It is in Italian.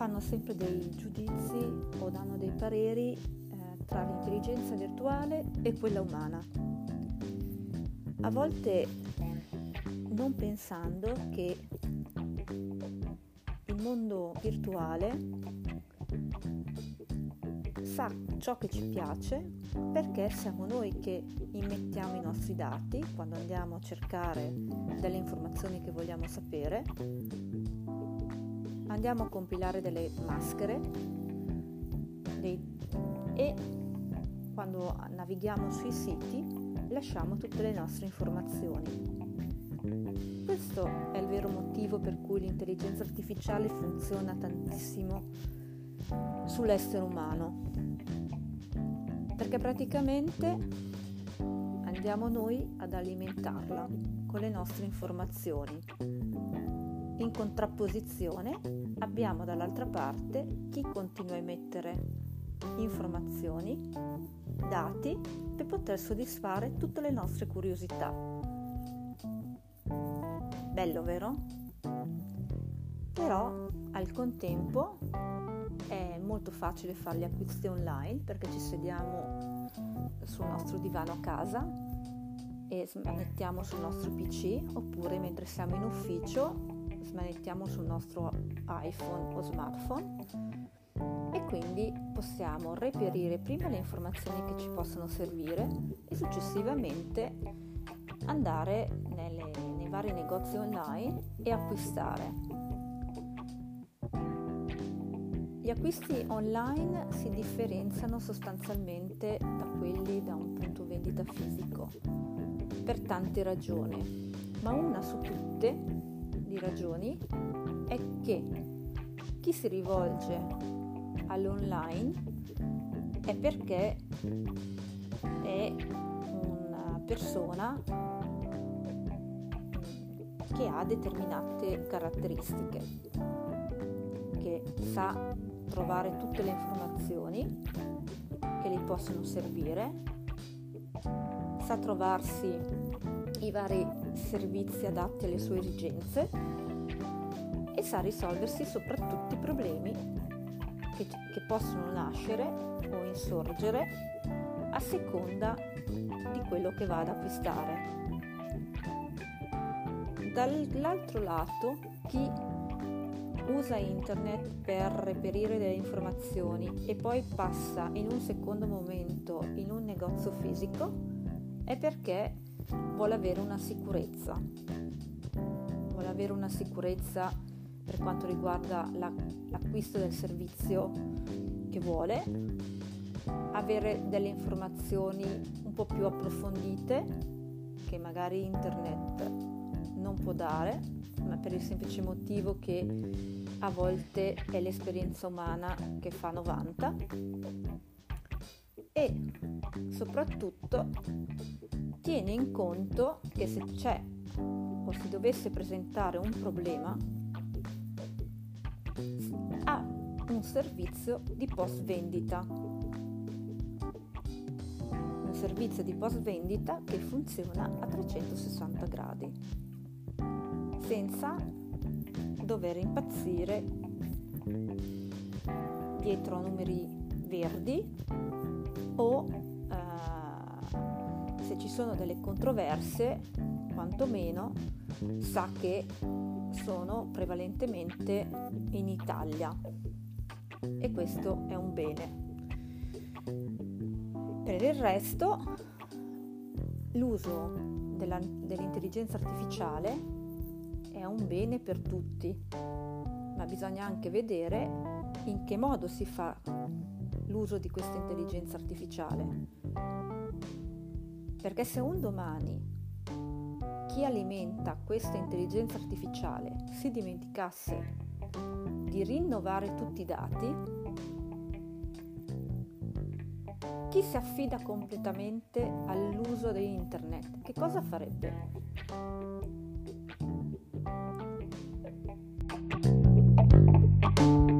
fanno sempre dei giudizi o danno dei pareri eh, tra l'intelligenza virtuale e quella umana. A volte non pensando che il mondo virtuale sa ciò che ci piace perché siamo noi che immettiamo i nostri dati quando andiamo a cercare delle informazioni che vogliamo sapere, andiamo a compilare delle maschere. Dei, e quando navighiamo sui siti lasciamo tutte le nostre informazioni. Questo è il vero motivo per cui l'intelligenza artificiale funziona tantissimo sull'essere umano. Perché praticamente andiamo noi ad alimentarla con le nostre informazioni. In contrapposizione abbiamo dall'altra parte chi continua a emettere informazioni, dati per poter soddisfare tutte le nostre curiosità. Bello, vero? Però al contempo è molto facile fare gli acquisti online perché ci sediamo sul nostro divano a casa e smanettiamo sul nostro PC oppure mentre siamo in ufficio smanettiamo sul nostro iPhone o smartphone e quindi possiamo reperire prima le informazioni che ci possono servire e successivamente andare nelle, nei vari negozi online e acquistare. Gli acquisti online si differenziano sostanzialmente da quelli da un punto vendita fisico per tante ragioni, ma una su tutte di ragioni è che chi si rivolge all'online è perché è una persona che ha determinate caratteristiche, che sa trovare tutte le informazioni che gli possono servire, sa trovarsi i vari servizi adatti alle sue esigenze e sa risolversi soprattutto i problemi che, che possono nascere o insorgere a seconda di quello che va ad acquistare. Dall'altro lato, chi usa internet per reperire delle informazioni e poi passa in un secondo momento in un negozio fisico è perché vuole avere una sicurezza. Vuole avere una sicurezza per quanto riguarda la, l'acquisto del servizio che vuole, avere delle informazioni un po' più approfondite che magari internet non può dare, ma per il semplice motivo che a volte è l'esperienza umana che fa 90 e soprattutto tiene in conto che se c'è o si dovesse presentare un problema ha un servizio di post vendita un servizio di post vendita che funziona a 360 gradi senza dover impazzire dietro a numeri verdi o eh, se ci sono delle controversie, quantomeno sa che sono prevalentemente in Italia e questo è un bene. Per il resto l'uso della, dell'intelligenza artificiale è un bene per tutti, ma bisogna anche vedere in che modo si fa l'uso di questa intelligenza artificiale. Perché se un domani chi alimenta questa intelligenza artificiale si dimenticasse di rinnovare tutti i dati, chi si affida completamente all'uso di internet, che cosa farebbe? thank you